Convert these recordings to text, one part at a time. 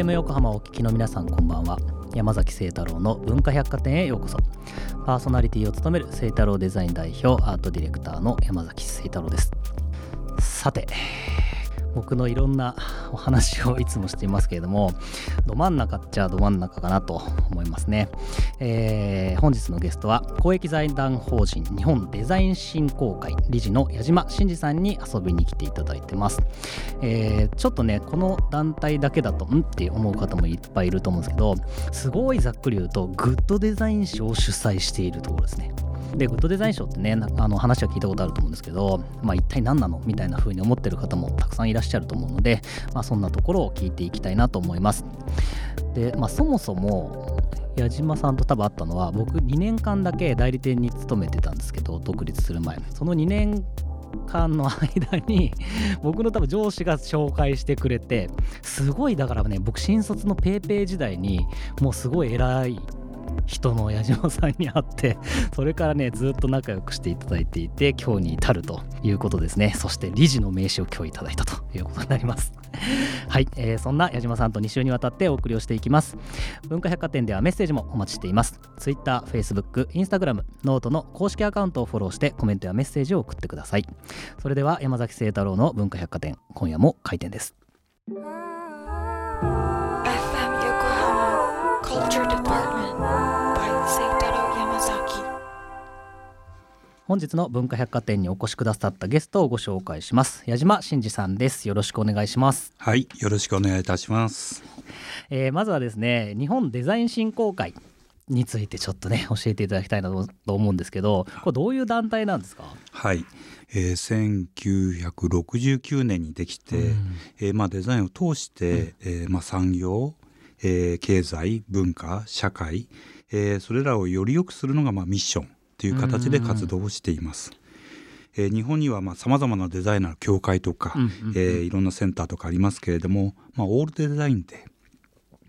FM 横浜をお聞きの皆さんこんばんは。山崎清太郎の文化百貨店へようこそ。パーソナリティを務める清太郎デザイン代表アートディレクターの山崎清太郎です。さて僕のいろんなお話をいつもしていますけれどもど真ん中っちゃど真ん中かなと思いますね、えー、本日のゲストは公益財団法人日本デザイン振興会理事の矢島真二さんに遊びに来ていただいてます、えー、ちょっとねこの団体だけだとん？って思う方もいっぱいいると思うんですけどすごいざっくり言うとグッドデザイン賞を主催しているところですね。でグッドデザイン賞ってねあの話は聞いたことあると思うんですけど、まあ、一体何なのみたいな風に思ってる方もたくさんいらっしゃると思うので、まあ、そんなところを聞いていきたいなと思います。で、まあ、そもそも矢島さんと多分会ったのは僕2年間だけ代理店に勤めてたんですけど独立する前。その2年間の間に 僕の多分上司が紹介してくれてすごいだからね僕新卒の PayPay 時代にもうすごい偉い人の矢島さんに会って それからねずっと仲良くしていただいていて今日に至るということですね。そして理事の名刺を今日いただいたということになります。はい、えー、そんな矢島さんと2週にわたってお送りをしていきます。文化百貨店ではメッセージもお待ちしています。Twitter、Facebook、Instagram、 note の公式アカウントをフォローしてコメントやメッセージを送ってください。それでは山崎清太郎の文化百貨店今夜も開店です。本日の文化百貨店にお越しくださったゲストをご紹介します。矢島真二さんです。よろしくお願いします。はいよろしくお願いいたします、えー、まずはですね日本デザイン振興会についてちょっとね教えていただきたいなと思うんですけどこれどういう団体なんですか？はい、えー、1969年にできて、うん、えー、まあ、デザインを通して、うん、えー、まあ、産業、えー、経済文化社会、えー、それらをより良くするのがまあミッションという形で活動をしています。えー、日本にはさまざ、まなデザイナーの協会とか、えー、いろんなセンターとかありますけれども、まあ、オールデザインで、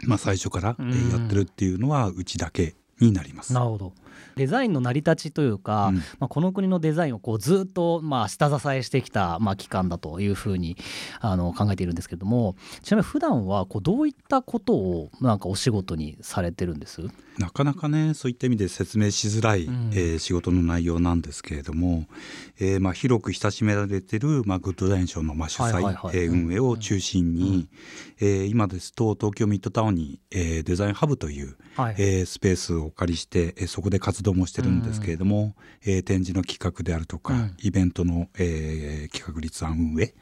まあ、最初から、えー、やってるっていうのはうちだけになります。なるほどデザインの成り立ちというか、うん、まあ、この国のデザインをこうずっとまあ下支えしてきたまあ機関だというふうにあの考えているんですけれどもちなみに普段はこうどういったことをなんかお仕事にされてるんです？なかなかねそういった意味で説明しづらい、うん、えー、仕事の内容なんですけれども、えー、まあ広く親しめられてる、まあ、グッドデザイン賞のまあ主催、はえー、運営を中心に、うん、えー、今ですと東京ミッドタウンに、えー、デザインハブという、はい、えー、スペースをお借りして、えー、そこで活動もしてるんですけれども、うん、えー、展示の企画であるとか、うん、イベントの、えー、企画立案運営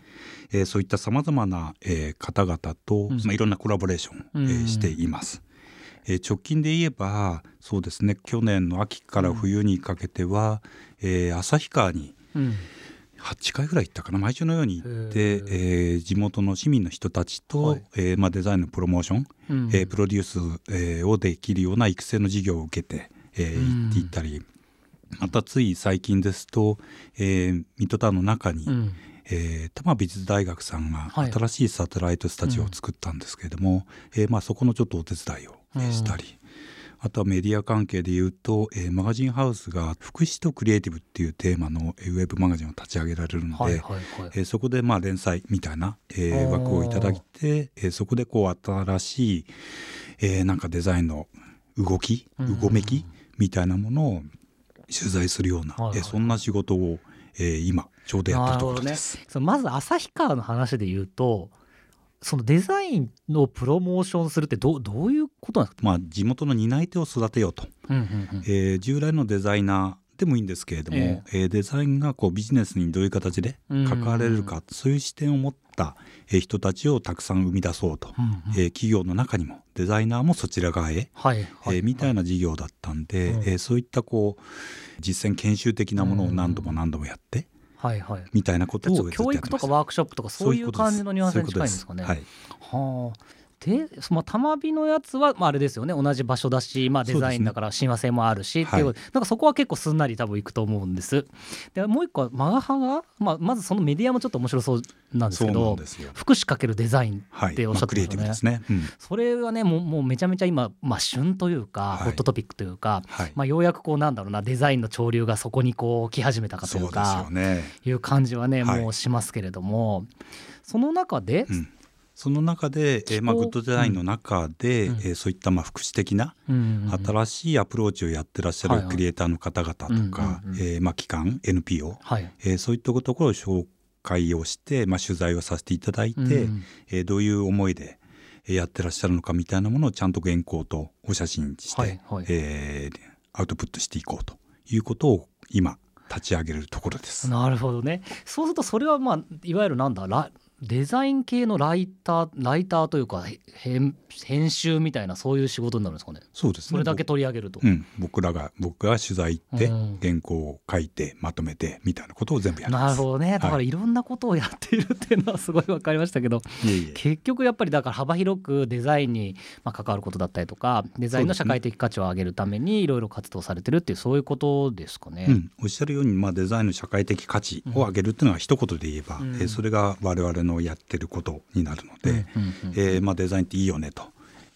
えー、そういったさまざまな、えー、方々と、うん、まあ、いろんなコラボレーション、えー、しています。えー、直近で言えばそうですね去年の秋から冬にかけては、うん、えー、旭川に、8回ぐらい行ったかな毎週のように行って、えー、地元の市民の人たちと、はい、えー、まあ、デザインのプロモーション、うん、えー、プロデュース、えー、をできるような育成の事業を受けて、えー、行っていったり、またつい最近ですと、えー、ミッドタウンの中に、うん。えー、多摩美術大学さんが新しいサテライトスタジオを作ったんですけれども、はいうん、えー、まあ、そこのちょっとお手伝いを、えー、したり、あとはメディア関係でいうと、えー、マガジンハウスが福祉とクリエイティブっていうテーマのウェブマガジンを立ち上げられるので、はいはいはい、えー、そこでまあ連載みたいな、えー、枠をいただいて、えー、そこでこう新しい、えー、なんかデザインの動きうごめきみたいなものを取材するような、はいはい、えー、そんな仕事を、えー、今ちょうどやってるところです。ね、まず旭川の話で言うとそのデザインのプロモーションするってどどういうことなんですか、まあ、地元の担い手を育てようと、うんうんうん、えー、従来のデザイナーでもいいんですけれども、えー、えー、デザインがこうビジネスにどういう形で関われるか、そういう視点を持った人たちをたくさん生み出そうと、うんうん、えー、企業の中にもデザイナーもそちら側へ、はいはい、えー、みたいな事業だったんで、うん、えー、そういったこう実践研修的なものを何度も何度もやって。はいはい、みたいなことを教育とかワークショップとかそういう感じのニュアンスに近いんですかね。はい、はあでその玉火のやつは、まあ、あれですよね。同じ場所だし、まあ、デザインだから親和性もあるし、ね、っていう、はい、なんかそこは結構すんなり多分いくと思うんです。でもう一個はマガハが、まあ、まずそのメディアもちょっと面白そうなんですけど福祉かけるデザインっておっしゃってましたね。はい。まあ、ね。うん、それはねもうもうめちゃめちゃ今、まあ、旬というか、はい、ホットトピックというか、まあ、ようやくこうなんだろうなデザインの潮流がそこにこう来始めたかというか、ね、いう感じはねもうしますけれども、その中で、うんその中で、えーまあ、グッドデザインの中で、うん、えー、そういったまあ福祉的な新しいアプローチをやってらっしゃるクリエイターの方々とか、えまあ、機関 NPO、はい、えー、そういったところを紹介をして、まあ、取材をさせていただいて、うん、えー、どういう思いでやってらっしゃるのかみたいなものをちゃんと原稿とお写真して、はいはい、えー、アウトプットしていこうということを今立ち上げるところです。なるほどね。そうするとそれはまあいわゆるなんだデザイン系のライターライターというか編編集みたいなそういう仕事になるんですかね。そうですね。それだけ取り上げると、うん、僕らが僕が取材行って原稿を書いてまとめてみたいなことを全部やります。なるほどね。だからいろんなことをやっているっていうのはすごい分かりましたけど、はい、結局やっぱりだから幅広くデザインにまあ関わることだったりとかデザインの社会的価値を上げるためにいろいろ活動されてるっていうそういうことですかね、うん、おっしゃるようにまあデザインの社会的価値を上げるっていうのは一言で言えば、うん、えそれが我々のやってることになるので、えまあ、デザインっていいよねと、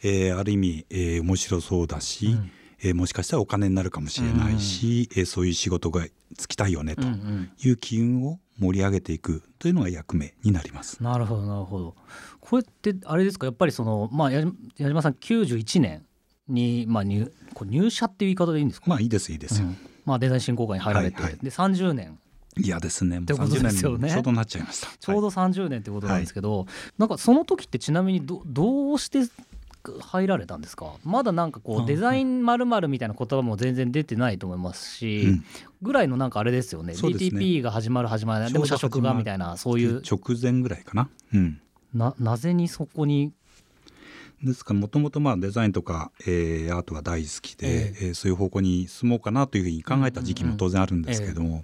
えー、ある意味、えー、面白そうだし、うん、えー、もしかしたらお金になるかもしれないし、うん、えー、そういう仕事がつきたいよねという機運を盛り上げていくというのが役目になります。なるほどなるほど。これってあれですか？やっぱりそのまあ矢島さん91年にまあ入こ入社っていう言い方でいいんですか？まあいいですいいです、うん、まあデザイン振興会に入られて、はいはい、で30年いやですね。ってことですよね。ちょうどなっちゃいました。ちょうど30年ってことなんですけど、はい、なんかその時ってちなみにどどうして入られたんですか？まだなんかこうデザインまるみたいな言葉も全然出てないと思いますし、うん、ぐらいのなんかあれですよね。ね。DTP が始まる始まらない。でも社食がみたいなそういう。直前ぐらいかな、うん、ななぜにそこに？ですからもともとまあデザインとか、えー、アートは大好きで、えー、えー、そういう方向に進もうかなというふうに考えた時期も当然あるんですけども、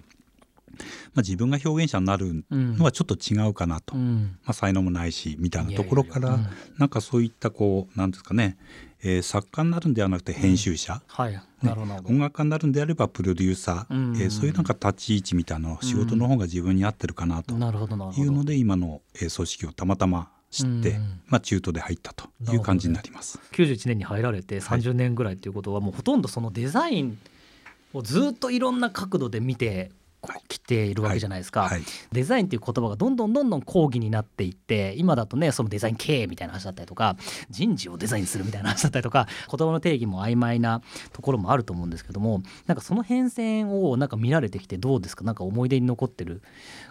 まあ、自分が表現者になるのはちょっと違うかなと、うん、まあ、才能もないしみたいなところからなんかそういったこうなんですかね、えー、作家になるんではなくて編集者、うんはい。ね、音楽家になるんであればプロデューサー、うん、えー、そういうなんか立ち位置みたいな仕事の方が自分に合ってるかなと。いうので今の組織をたまたま知って、まあ、中途で入ったという感じになります。ね、91年に入られて30年ぐらいということは、もうほとんどそのデザインをずっといろんな角度で見て来ているわけじゃないですか、はい。はい、デザインっていう言葉がどんどんどんどん講義になっていって今だとねそのデザイン経営みたいな話だったりとか人事をデザインするみたいな話だったりとか 言葉の定義も曖昧なところもあると思うんですけどもなんかその変遷をなんか見られてきてどうですか？なんか思い出に残ってる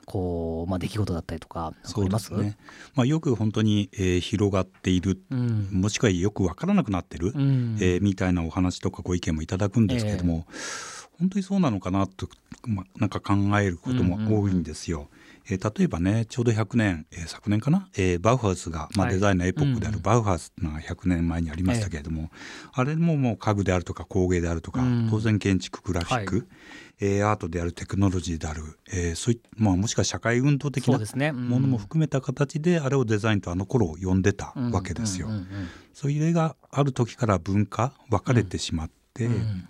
こう、まあ、出来事だったりとかあります？ね。まあ、よく本当に、えー、広がっている、うん、もしくはよく分からなくなってる、うん、えー、みたいなお話とかご意見もいただくんですけども、えー本当にそうなのかなと、ま、なんか考えることも多いんですよ。えー、例えばねちょうど100年、えー、昨年かな、えー、バウハウスが、まあ、デザインのエポックであるバウハウスが100年前にありましたけれども、あれももう家具であるとか工芸であるとか、当然建築グラフィック、はい、えー、アートであるテクノロジーである、えーそういまあ、もしくは社会運動的なものも含めた形であれをデザインとあの頃を呼んでたわけですよ。そういう例がある時から文化分かれてしまって、うん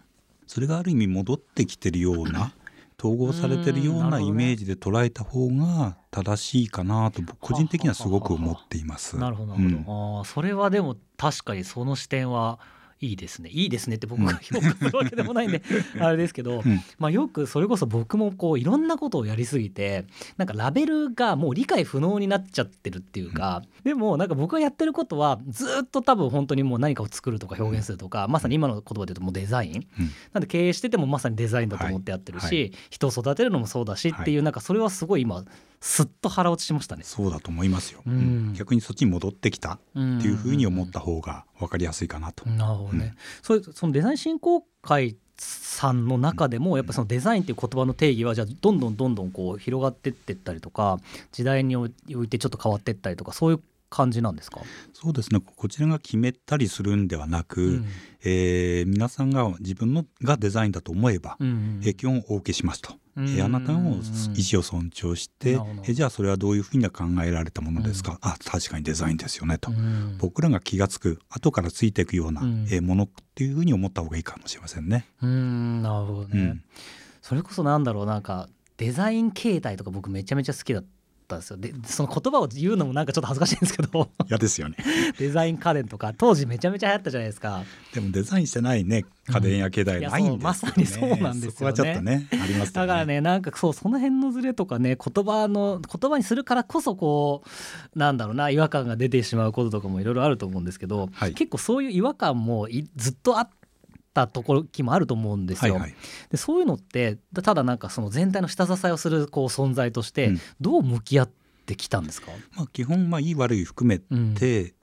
それがある意味戻ってきてるような統合されてるようなイメージで捉えた方が正しいかなと個人的にはすごく思っています。なるほど、うん、あそれはでも確かにその視点はいいですね。いいですねって僕が評価するわけでもないんであれですけど、うん、まあ、よくそれこそ僕もこういろんなことをやりすぎてなんかラベルがもう理解不能になっちゃってるっていうか、うん、でもなんか僕がやってることはずっと多分本当にもう何かを作るとか表現するとか、まさに今の言葉で言うともうデザイン、うん、なんで経営しててもまさにデザインだと思ってやってるし、人を育てるのもそうだしっていう、なんかそれはすごい今すっと腹落ちしましたね。そうだと思いますよ、うん、逆にそっちに戻ってきたっていうふうに思った方が分かりやすいかなと。なるほどね、それそのデザイン振興会さんの中でもやっぱそのデザインっていう言葉の定義はじゃあどんどんどんどんこう広がってってったりとか時代においてちょっと変わってったりとかそういう感じなんですか？そうですね。こちらが決めたりするんではなく、うん、えー、皆さんが自分のがデザインだと思えば、うんうん、え基本お受けしますと。えあなたの意思を尊重してえじゃあそれはどういうふうに考えられたものですか、うん、あ確かにデザインですよねと、うん、僕らが気が付く後からついていくような、えものっていうふうに思った方がいいかもしれませんね。うん。なるほどね、それこそなんだろうなんかデザイン形態とか僕めちゃめちゃ好きだっったんですよ。でその言葉を言うのもなんかちょっと恥ずかしいんですけど。嫌ですよね。デザイン家電とか当時めちゃめちゃ流行ったじゃないですか。でもデザインしてないね家電や携帯ないんですよ、ね、まさにそうなんですよね。そこはちょっとねあります、ね、だからねなんかそうその辺のズレとかね言葉の言葉にするからこそこうなんだろうな違和感が出てしまうこととかもいろいろあると思うんですけど、はい、結構そういう違和感もずっとあったところ気もあると思うんですよ。はいはい、でそういうのってただなんかその全体の下支えをするこう存在としてどう向き合ってきたんですか、まあ、基本まあいい悪い含めて、うん、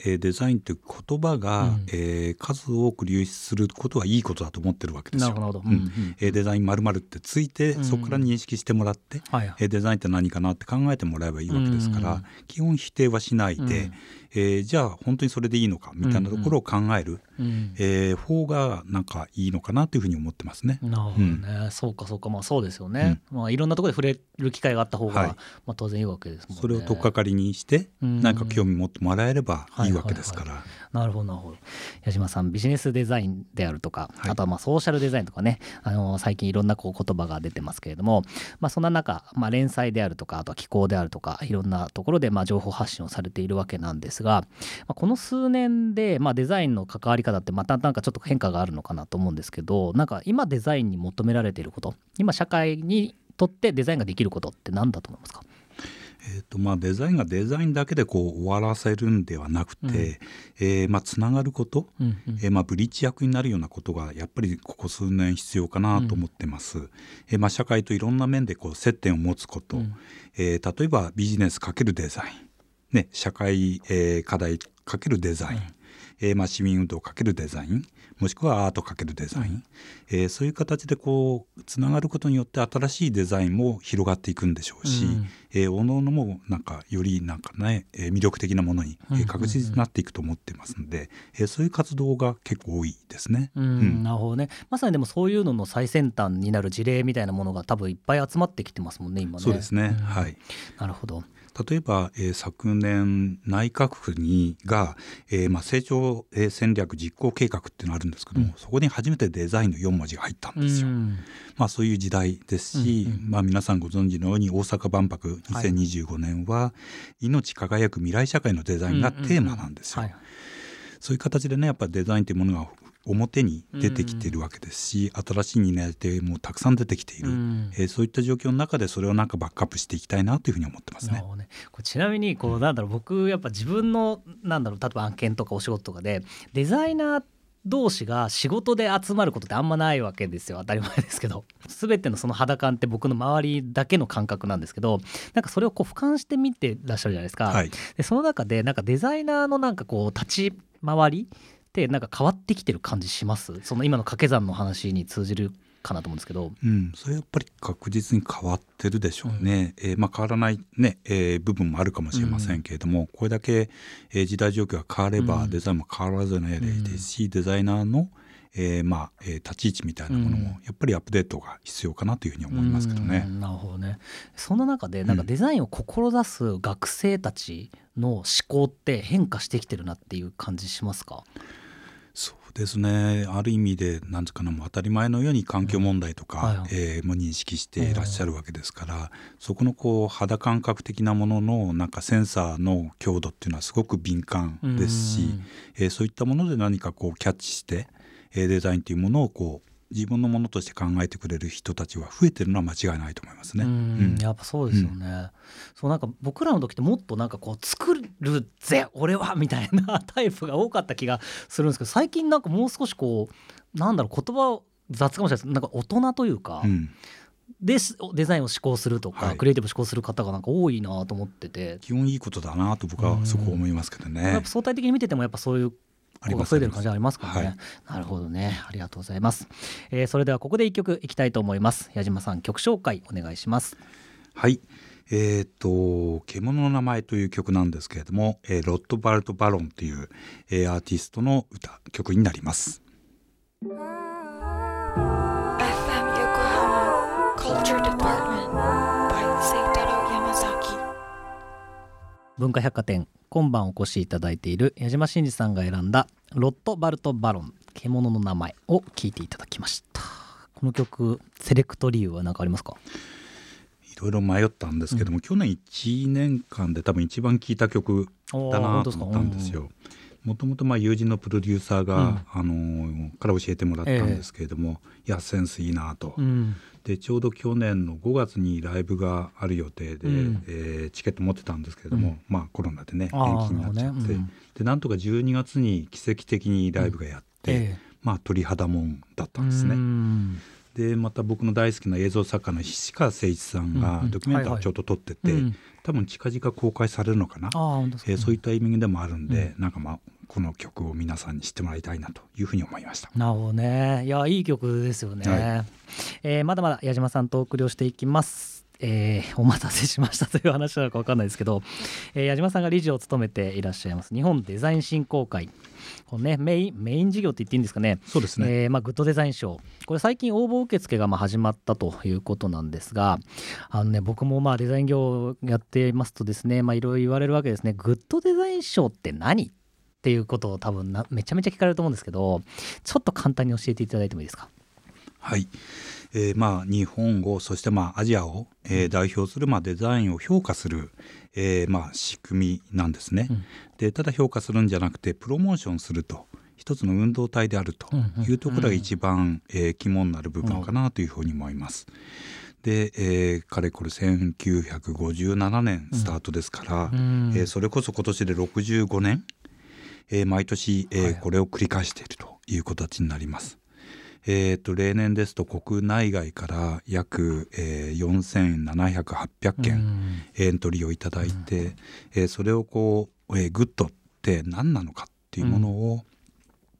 えデザインという言葉が、うん、えー、数多く流出することはいいことだと思ってるわけですよ。なるほど、うん、えデザインまるってついて、そこから認識してもらって、はいえデザインって何かなって考えてもらえばいいわけですから、基本否定はしないで、えー、じゃあ本当にそれでいいのかみたいなところを考える、うん。うん、えー、方がなんかいいのかなというふうに思ってますね。なるほどね、うん、そうかそうか。まあそうですよね、うん、まあいろんなところで触れる機会があった方が、はい、まあ当然いいわけですもんね。それを取っかかりにして何か興味持ってもらえればいいわけですから。はいはいはいなるほどなるほど。矢島さんビジネスデザインであるとか、はい、あとはまあソーシャルデザインとかね。あの最近いろんなこう言葉が出てますけれども、まあ、そんな中、まあ、連載であるとかあとは気候であるとかいろんなところでまあ情報発信をされているわけなんですが、まあ、この数年でまあデザインの関わり方ってまたなんかちょっと変化があるのかなと思うんですけどなんか今デザインに求められていること今社会にとってデザインができることって何だと思いますか？えーとまあ、デザインがデザインだけでこう終わらせるんではなくて、うん、えー、まあ、つながること、うんうん、えー、まあ、ブリッジ役になるようなことがやっぱりここ数年必要かなと思ってます。うん、えー、まあ、社会といろんな面でこう接点を持つこと、うん、えー、例えばビジネスかけるデザイン、ね、社会、えー、課題かけるデザイン、えー、まあ市民運動かけるデザイン。もしくはアートかけるデザイン、うん、えー、そういう形でこうつながることによって新しいデザインも広がっていくんでしょうし、うん、えー、おのおのもなんかよりなんかね、えー、魅力的なものに、え確実になっていくと思ってますので、うんうん、えー、そういう活動が結構多いですね。うん、なるほどね。まさにでもそういうのの最先端になる事例みたいなものが多分いっぱい集まってきてますもんね今ね。そうですね、はい。なるほど例えば、えー、昨年内閣府にが、えーまあ、成長戦略実行計画っていうのがあるんですけども、うん、そこに初めてデザインの4文字が入ったんですよ。まあ、そういう時代ですし、うんうん、まあ、皆さんご存知のように大阪万博2025年は、命輝く未来社会のデザインがテーマなんですよ。そういう形でねやっぱりデザインというものが表に出てきてるわけですし、うん、新しい担い手もたくさん出てきている、うん、えー、そういった状況の中でそれをなんかバックアップしていきたいなというふうに思ってますね。ね。ちなみにこうなんだろう僕やっぱ自分のなんだろう例えば案件とかお仕事とかでデザイナー同士が仕事で集まることってあんまないわけですよ当たり前ですけど全てのその肌感って僕の周りだけの感覚なんですけどなんかそれをこう俯瞰して見てらっしゃるじゃないですか、はい、でその中でなんかデザイナーのなんかこう立ち回りってなんか変わってきてる感じします？その今の掛け算の話に通じるかなと思うんですけど、うん、それやっぱり確実に変わってるでしょうね、うん、えー、まあ、変わらないね、えー、部分もあるかもしれませんけれども、うん、これだけ、えー、時代状況が変われば、デザインも変わらずのやりですし、デザイナーのえー、まあ、えー、立ち位置みたいなものもやっぱりアップデートが必要かなというふうに思いますけどね。なるほどね。そんな中でなんかデザインを志す学生たちの思考って変化してきてるなっていう感じしますか？そうですね。ある意味で何ですかねもう当たり前のように環境問題とか、うん。はい、えー、も認識していらっしゃるわけですから、うん、そこのこう肌感覚的なもののなんかセンサーの強度っていうのはすごく敏感ですし、うん、えー、そういったもので何かこうキャッチして、えー、デザインというものをこう自分のものとして考えてくれる人たちは増えてるのは間違いないと思いますね。うん、やっぱそうですよね。うん、そうなんか僕らの時ってもっとなんかこう作るぜ俺はみたいなタイプが多かった気がするんですけど最近なんかもう少しこうなんだろう言葉雑かもしれないです。なんか大人というか。うん。でデザインを思考するとか、はい、クリエイティブ思考する方がなんか多いなと思ってて。基本いいことだなと僕はそこ思いますけどね、相対的に見ててもやっぱそういうあります。増えてる感じありますかね、はい、なるほどね。ありがとうございます、えー、それではここで一曲いきたいと思います。矢島さん曲紹介お願いします。はい。えーと「獣の名前」という曲なんですけれども、えー、ロットバルト・バロンという、えー、アーティストの歌曲になります。文化百貨店今晩お越しいただいている矢島真司さんが選んだロット・バルト・バロン獣の名前を聞いていただきました。この曲セレクト理由は何かありますか？ろいろ迷ったんですけども、うん、去年1年間で多分一番聴いた曲だなと思ったんですよ。もともと友人のプロデューサーが、うん、あのから教えてもらったんですけれども、えー、いやセンスいいなと、うん、でちょうど去年の5月にライブがある予定で、うん、えー、チケット持ってたんですけれども、まあコロナでね延期になっちゃって、ね、でなんとか12月に奇跡的にライブがやって、えー、まあ鳥肌もんだったんですね。でまた僕の大好きな映像作家の菱川誠一さんがドキュメンタリーをちょっと撮ってて、多分近々公開されるのかな。あ、えー、そういった意味でもあるんで、うん、なんかまあこの曲を皆さんに知ってもらいたいなというふうに思いました。なるほどね。いやいい曲ですよね、はい、えー、まだまだ矢島さんとお送りをしていきます。えー、お待たせしましたという話なのか分かんないですけど、えー、矢島さんが理事を務めていらっしゃいます。日本デザイン振興会。この、ね、メインメイン事業って言っていいんですかね。そうですね、えーまあ、グッドデザイン賞。これ最近応募受付がまあ始まったということなんですがあの、ね、僕もまあデザイン業やっていますとですねいろいろ言われるわけですね。グッドデザイン賞って何？っていうことを多分なめちゃめちゃ聞かれると思うんですけどちょっと簡単に教えていただいてもいいですか？はい。えー、まあ日本をそしてまあアジアを、えー、代表するまあデザインを評価する、えー、まあ仕組みなんですね。うん、でただ評価するんじゃなくてプロモーションすると。一つの運動体であるというところが一番、えー、肝になる部分かなというふうに思います。で、えー、かれこれ1957年スタートですから、うん、えー、それこそ今年で65年、えー、毎年、えー、これを繰り返しているという形になります。えーと、例年ですと国内外から約、えー、4700、800件エントリーをいただいて、うん、えー、それをこう、えー、グッドって何なのかっていうものを、うん、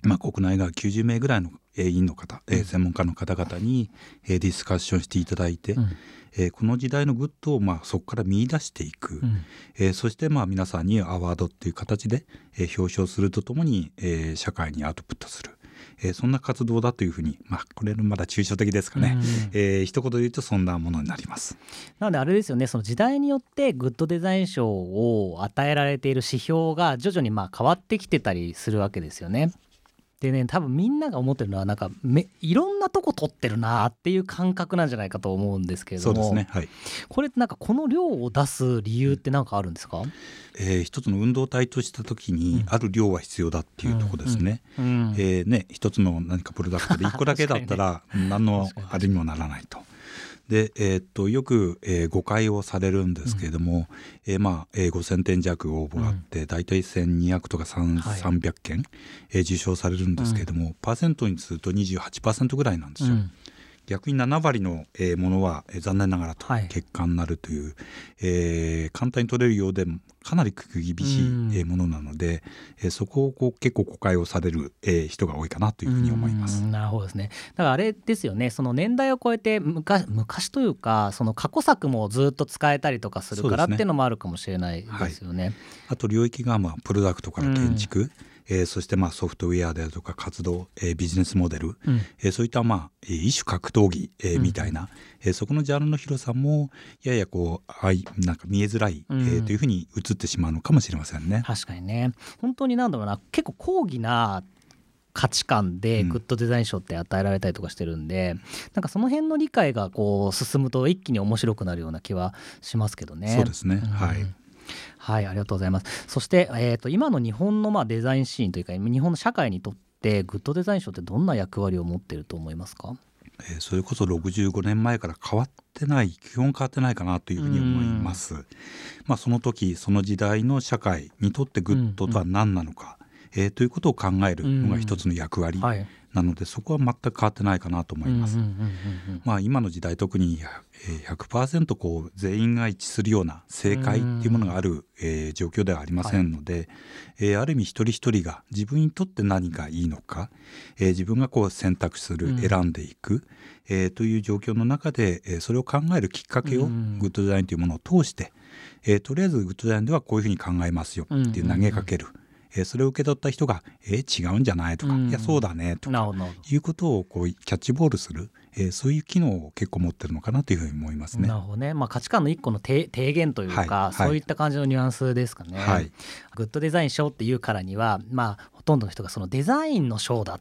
まあ、国内外90名ぐらいの委員の方、えー、専門家の方々に、えー、ディスカッションしていただいて、うん、えー、この時代のグッドを、まあ、そこから見出していく、うん、えー、そしてまあ皆さんにアワードっていう形で、えー、表彰するとともに、えー、社会にアウトプットする。えー、そんな活動だというふうに、まあ、これまだ抽象的ですかね、うん、えー、一言で言うとそんなものになります。なのであれですよねその時代によってグッドデザイン賞を与えられている指標が徐々にまあ変わってきてたりするわけですよね。でね多分みんなが思ってるのはなんかめいろんなとこ取ってるなっていう感覚なんじゃないかと思うんですけれども。そうですね、はい、これなんかこの量を出す理由って何かあるんですか、えー、一つの運動体とした時にある量は必要だっていうとこですね。うん。うん、えー、ね一つの何かプロダクトで1個だけだったら何のあれにもならないと。で、えー、っとよく、えー、誤解をされるんですけれども、うん、えー、まあ、えー、5,000点弱応募があって、うん、大体1,200とか3、はい、300件、えー、受賞されるんですけれども、うん、パーセントにすると28%ぐらいなんですよ。うん逆に7割の、えー、ものは、えー、残念ながらと結果になるという、はい、えー、簡単に取れるようでもかなり厳しい、えー、ものなので、えー、そこをこう結構誤解をされる、えー、人が多いかなというふうに思います。なるほどですね。だからあれですよね。その年代を超えて昔昔というかその過去作もずっと使えたりとかするからっていうのもあるかもしれないですよね。ねはい、あと領域がまあプロダクトから建築、うんえー、そしてまあソフトウェアであるとか活動、えー、ビジネスモデル、うん、えー、そういったまあ一種格闘技、えー、みたいな、うん、えー、そこのジャンルの広さもややこうあいなんか見えづらい、うん、えー、というふうに映ってしまうのかもしれませんね。確かにね。本当になんだろうな結構高義な価値観でグッドデザイン賞って与えられたりとかしてるんで、うん、なんかその辺の理解がこう進むと一気に面白くなるような気はしますけどね。そうですね、うん、はいはいありがとうございます。そして、えーと、今の日本のまあデザインシーンというか日本の社会にとってグッドデザイン賞ってどんな役割を持っていると思いますか？えー、それこそ65年前から変わってない基本変わってないかなというふうに思います。まあ、その時その時代の社会にとってグッドとは何なのか、うん。うん、えー、ということを考えるのが一つの役割なのでそこは全く変わってないかなと思います。まあ今の時代特に100%こう全員が一致するような正解っていうものがある、えー、状況ではありませんので、はい、えー、ある意味一人一人が自分にとって何がいいのか、えー、自分がこう選択する、選んでいく、えー、という状況の中で、えー、それを考えるきっかけをグッドデザインというものを通して、えー、とりあえずグッドデザインではこういうふうに考えますよっていう投げかける。えー、それを受け取った人が「えー、違うんじゃない?」とか「いやそうだね」とかいうことをこうキャッチボールする、えー、そういう機能を結構持ってるのかなというふうに思いますね。なるほどね、まあ、価値観の一個の提言というか、はい、そういった感じのニュアンスですかね。はい、グッドデザイン賞っていうからには、まあ、ほとんどの人がそのデザインの賞だっ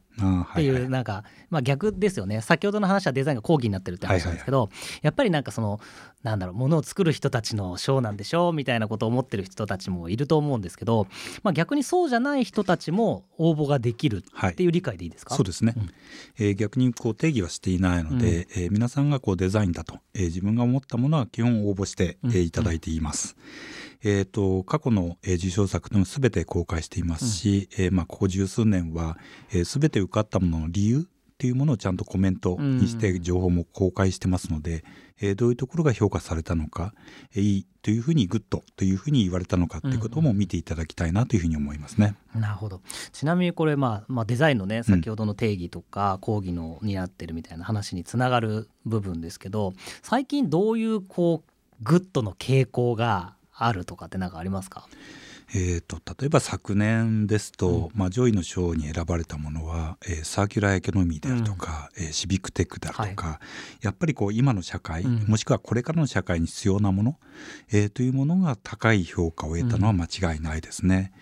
ていう、なんか、まあ、逆ですよね。先ほどの話はデザインが講義になってるって話なんですけど、やっぱりなんかそのなんだろうものを作る人たちの賞なんでしょうみたいなことを思ってる人たちもいると思うんですけど、まあ、逆にそうじゃない人たちも応募ができるっていう理解でいいですか、はい、そうですね、うん、えー、逆にこう定義はしていないので、うん、えー、皆さんがこうデザインだと、えー、自分が思ったものは基本応募して、えー、いただいています。うん、えーと、過去の、えー、受賞作でも全て公開していますし、うん、えー、まあ、ここ十数年は、えー、全て受かったものの理由っていうものをちゃんとコメントにして情報も公開してますので、えー、どういうところが評価されたのか、えー、いいというふうにグッドというふうに言われたのかっていうことも見ていただきたいなというふうに思いますね。うん、なるほど。ちなみにこれ、まあ、まあデザインのね先ほどの定義とか広義のになってるみたいな話につながる部分ですけど最近どういうこうグッドの傾向があるとかって何かありますか？えーと、例えば昨年ですと、うん、まあ、上位の賞に選ばれたものは、えー、サーキュラーエコノミーであるとか、うん、えー、シビックテックであるとか、はい、やっぱりこう今の社会、うん、もしくはこれからの社会に必要なもの、えー、というものが高い評価を得たのは間違いないですね。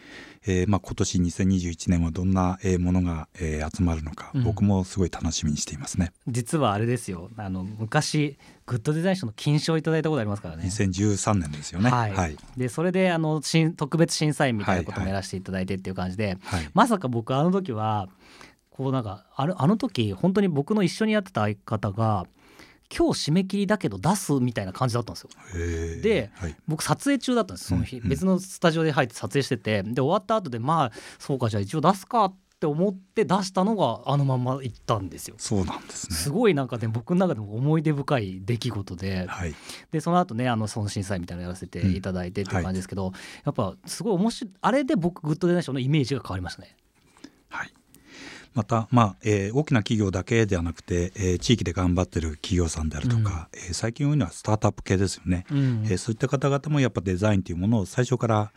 えーまあ、今年2021年はどんなものが、えー、集まるのか、僕もすごい楽しみにしていますね。実はあれですよ。あの昔グッドデザイン賞の金賞をいただいたことありますからね。2013年ですよね。はい、はい、でそれであの新特別審査員みたいなこともやらせていただいてっていう感じで、はいはい、まさか僕あの時はこうなんかあのあの時本当に僕の一緒にやってた相方が今日締め切りだけど出すみたいな感じだったんですよ。で、はい、僕撮影中だったんですその日、うんうん、別のスタジオで入って撮影しててで終わった後でまあそうかじゃあ一応出すかって思って出したのがあのまま行ったんですよ。そうなんですね。すごいなんかね僕の中でも思い出深い出来事で、はい、でその後ねあのその審査員みたいなのやらせていただいてっていう感じですけど、うんはい、やっぱすごい面白いあれで僕グッドデザイン賞のイメージが変わりましたね。はい。また、まあえー、大きな企業だけではなくて、えー、地域で頑張ってる企業さんであるとか、うん、えー、最近多いのはスタートアップ系ですよね、うん、えー、そういった方々もやっぱデザインというものを最初から、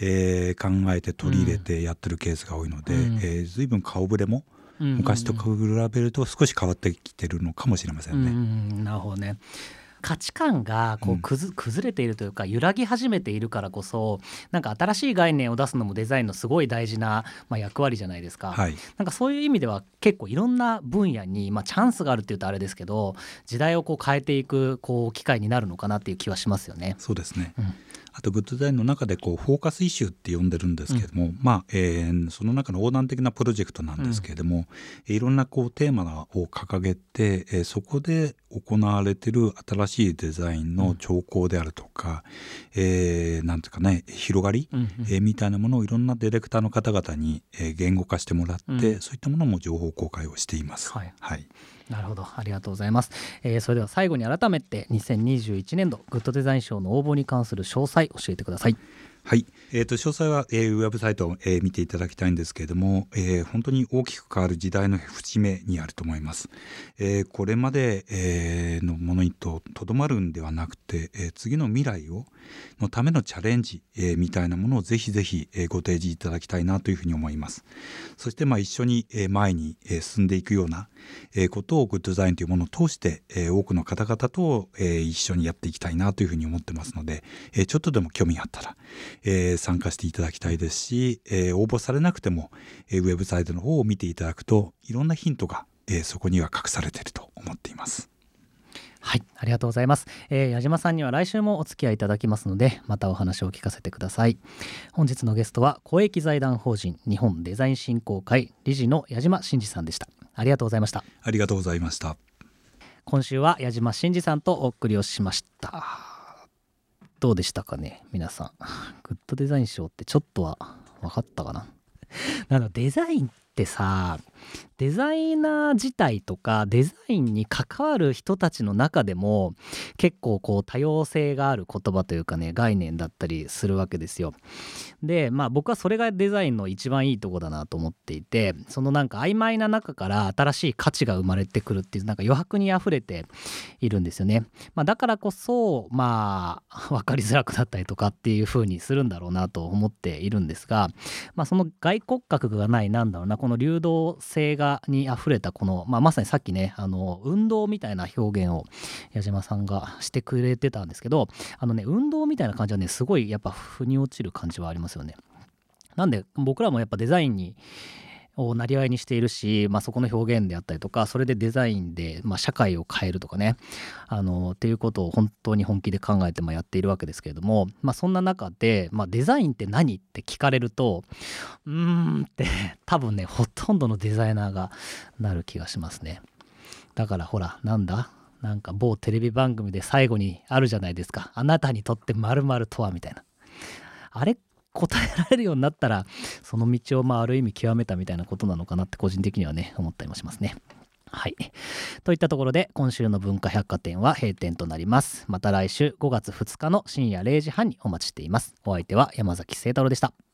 えー、考えて取り入れてやってるケースが多いので、うん、えー、随分顔ぶれも昔と比べると少し変わってきてるのかもしれませんね。うん。なるほどね価値観がこう崩れているというか揺らぎ始めているからこそなんか新しい概念を出すのもデザインのすごい大事な、まあ、役割じゃないですか、はい、なんかそういう意味では結構いろんな分野に、まあ、チャンスがあるっていうとあれですけど時代をこう変えていくこう機会になるのかなっていう気はしますよね。そうですね、うん。あとグッドデザインの中でこうフォーカスイシューって呼んでるんですけれども、うん、まあえー、その中の横断的なプロジェクトなんですけれども、うん、いろんなこうテーマを掲げて、えー、そこで行われてる新しいデザインの兆候であるとか、うん、えー、なんていうかね広がり、うんうん、えー、みたいなものをいろんなディレクターの方々に、えー、言語化してもらって、うん、そういったものも情報公開をしています。はい、はい。なるほど。ありがとうございます、えー、それでは最後に改めて2021年度グッドデザイン賞の応募に関する詳細教えてくださいはい、えーと、詳細は、えー、ウェブサイトを、えー、見ていただきたいんですけれども、えー、本当に大きく変わる時代の節目にあると思います。えー、これまで、えー、のものにとどまるんではなくて、えー、次の未来をのためのチャレンジ、えー、みたいなものをぜひぜひ、えー、ご提示いただきたいなというふうに思います。そして、まあ、一緒に、えー、前に、えー、進んでいくような、えー、ことをグッドデザインというものを通して、えー、多くの方々と、えー、一緒にやっていきたいなというふうに思ってますので、えー、ちょっとでも興味があったら、えー、参加していただきたいですし、えー、応募されなくても、えー、ウェブサイトの方を見ていただくといろんなヒントが、えー、そこには隠されていると思っています。はい、ありがとうございます、えー、矢島さんには来週もお付き合いいただきますので、またお話を聞かせてください。本日のゲストは公益財団法人日本デザイン振興会理事の矢島真二さんでした。ありがとうございました。ありがとうございました。今週は矢島真二さんとお送りをしました。どうでしたかね、皆さん。グッドデザイン賞ってちょっとは分かったかな。なのデザインってさデザイナー自体とかデザインに関わる人たちの中でも結構こう多様性がある言葉というかね概念だったりするわけですよ。でまあ僕はそれがデザインの一番いいとこだなと思っていてそのなんか曖昧な中から新しい価値が生まれてくるっていうなんか余白にあふれているんですよね。まあ、だからこそまあ 分かりづらくなったりとかっていう風にするんだろうなと思っているんですが、まあ、その外骨格がないなんだろうなこのの流動性がにあふれたこの、まあ、まさにさっきねあの運動みたいな表現を矢島さんがしてくれてたんですけどあのね運動みたいな感じはねすごいやっぱ腑に落ちる感じはありますよね。なんで僕らもやっぱデザインにをなりわいにしているし、まあ、そこの表現であったりとかそれでデザインで、まあ、社会を変えるとかねあのっていうことを本当に本気で考えてまやっているわけですけれども、まあ、そんな中で、まあ、デザインって何って聞かれるとうーんって多分ねほとんどのデザイナーがなる気がしますね。だからほらなんだ？なんか某テレビ番組で最後にあるじゃないですか。あなたにとって〇〇とはみたいな。あれ答えられるようになったらその道をまあある意味極めたみたいなことなのかなって個人的にはね思ったりもしますね。はい。といったところで今週の文化百貨店は閉店となります。また来週5月2日の深夜0時半にお待ちしています。お相手は山崎聖太郎でした。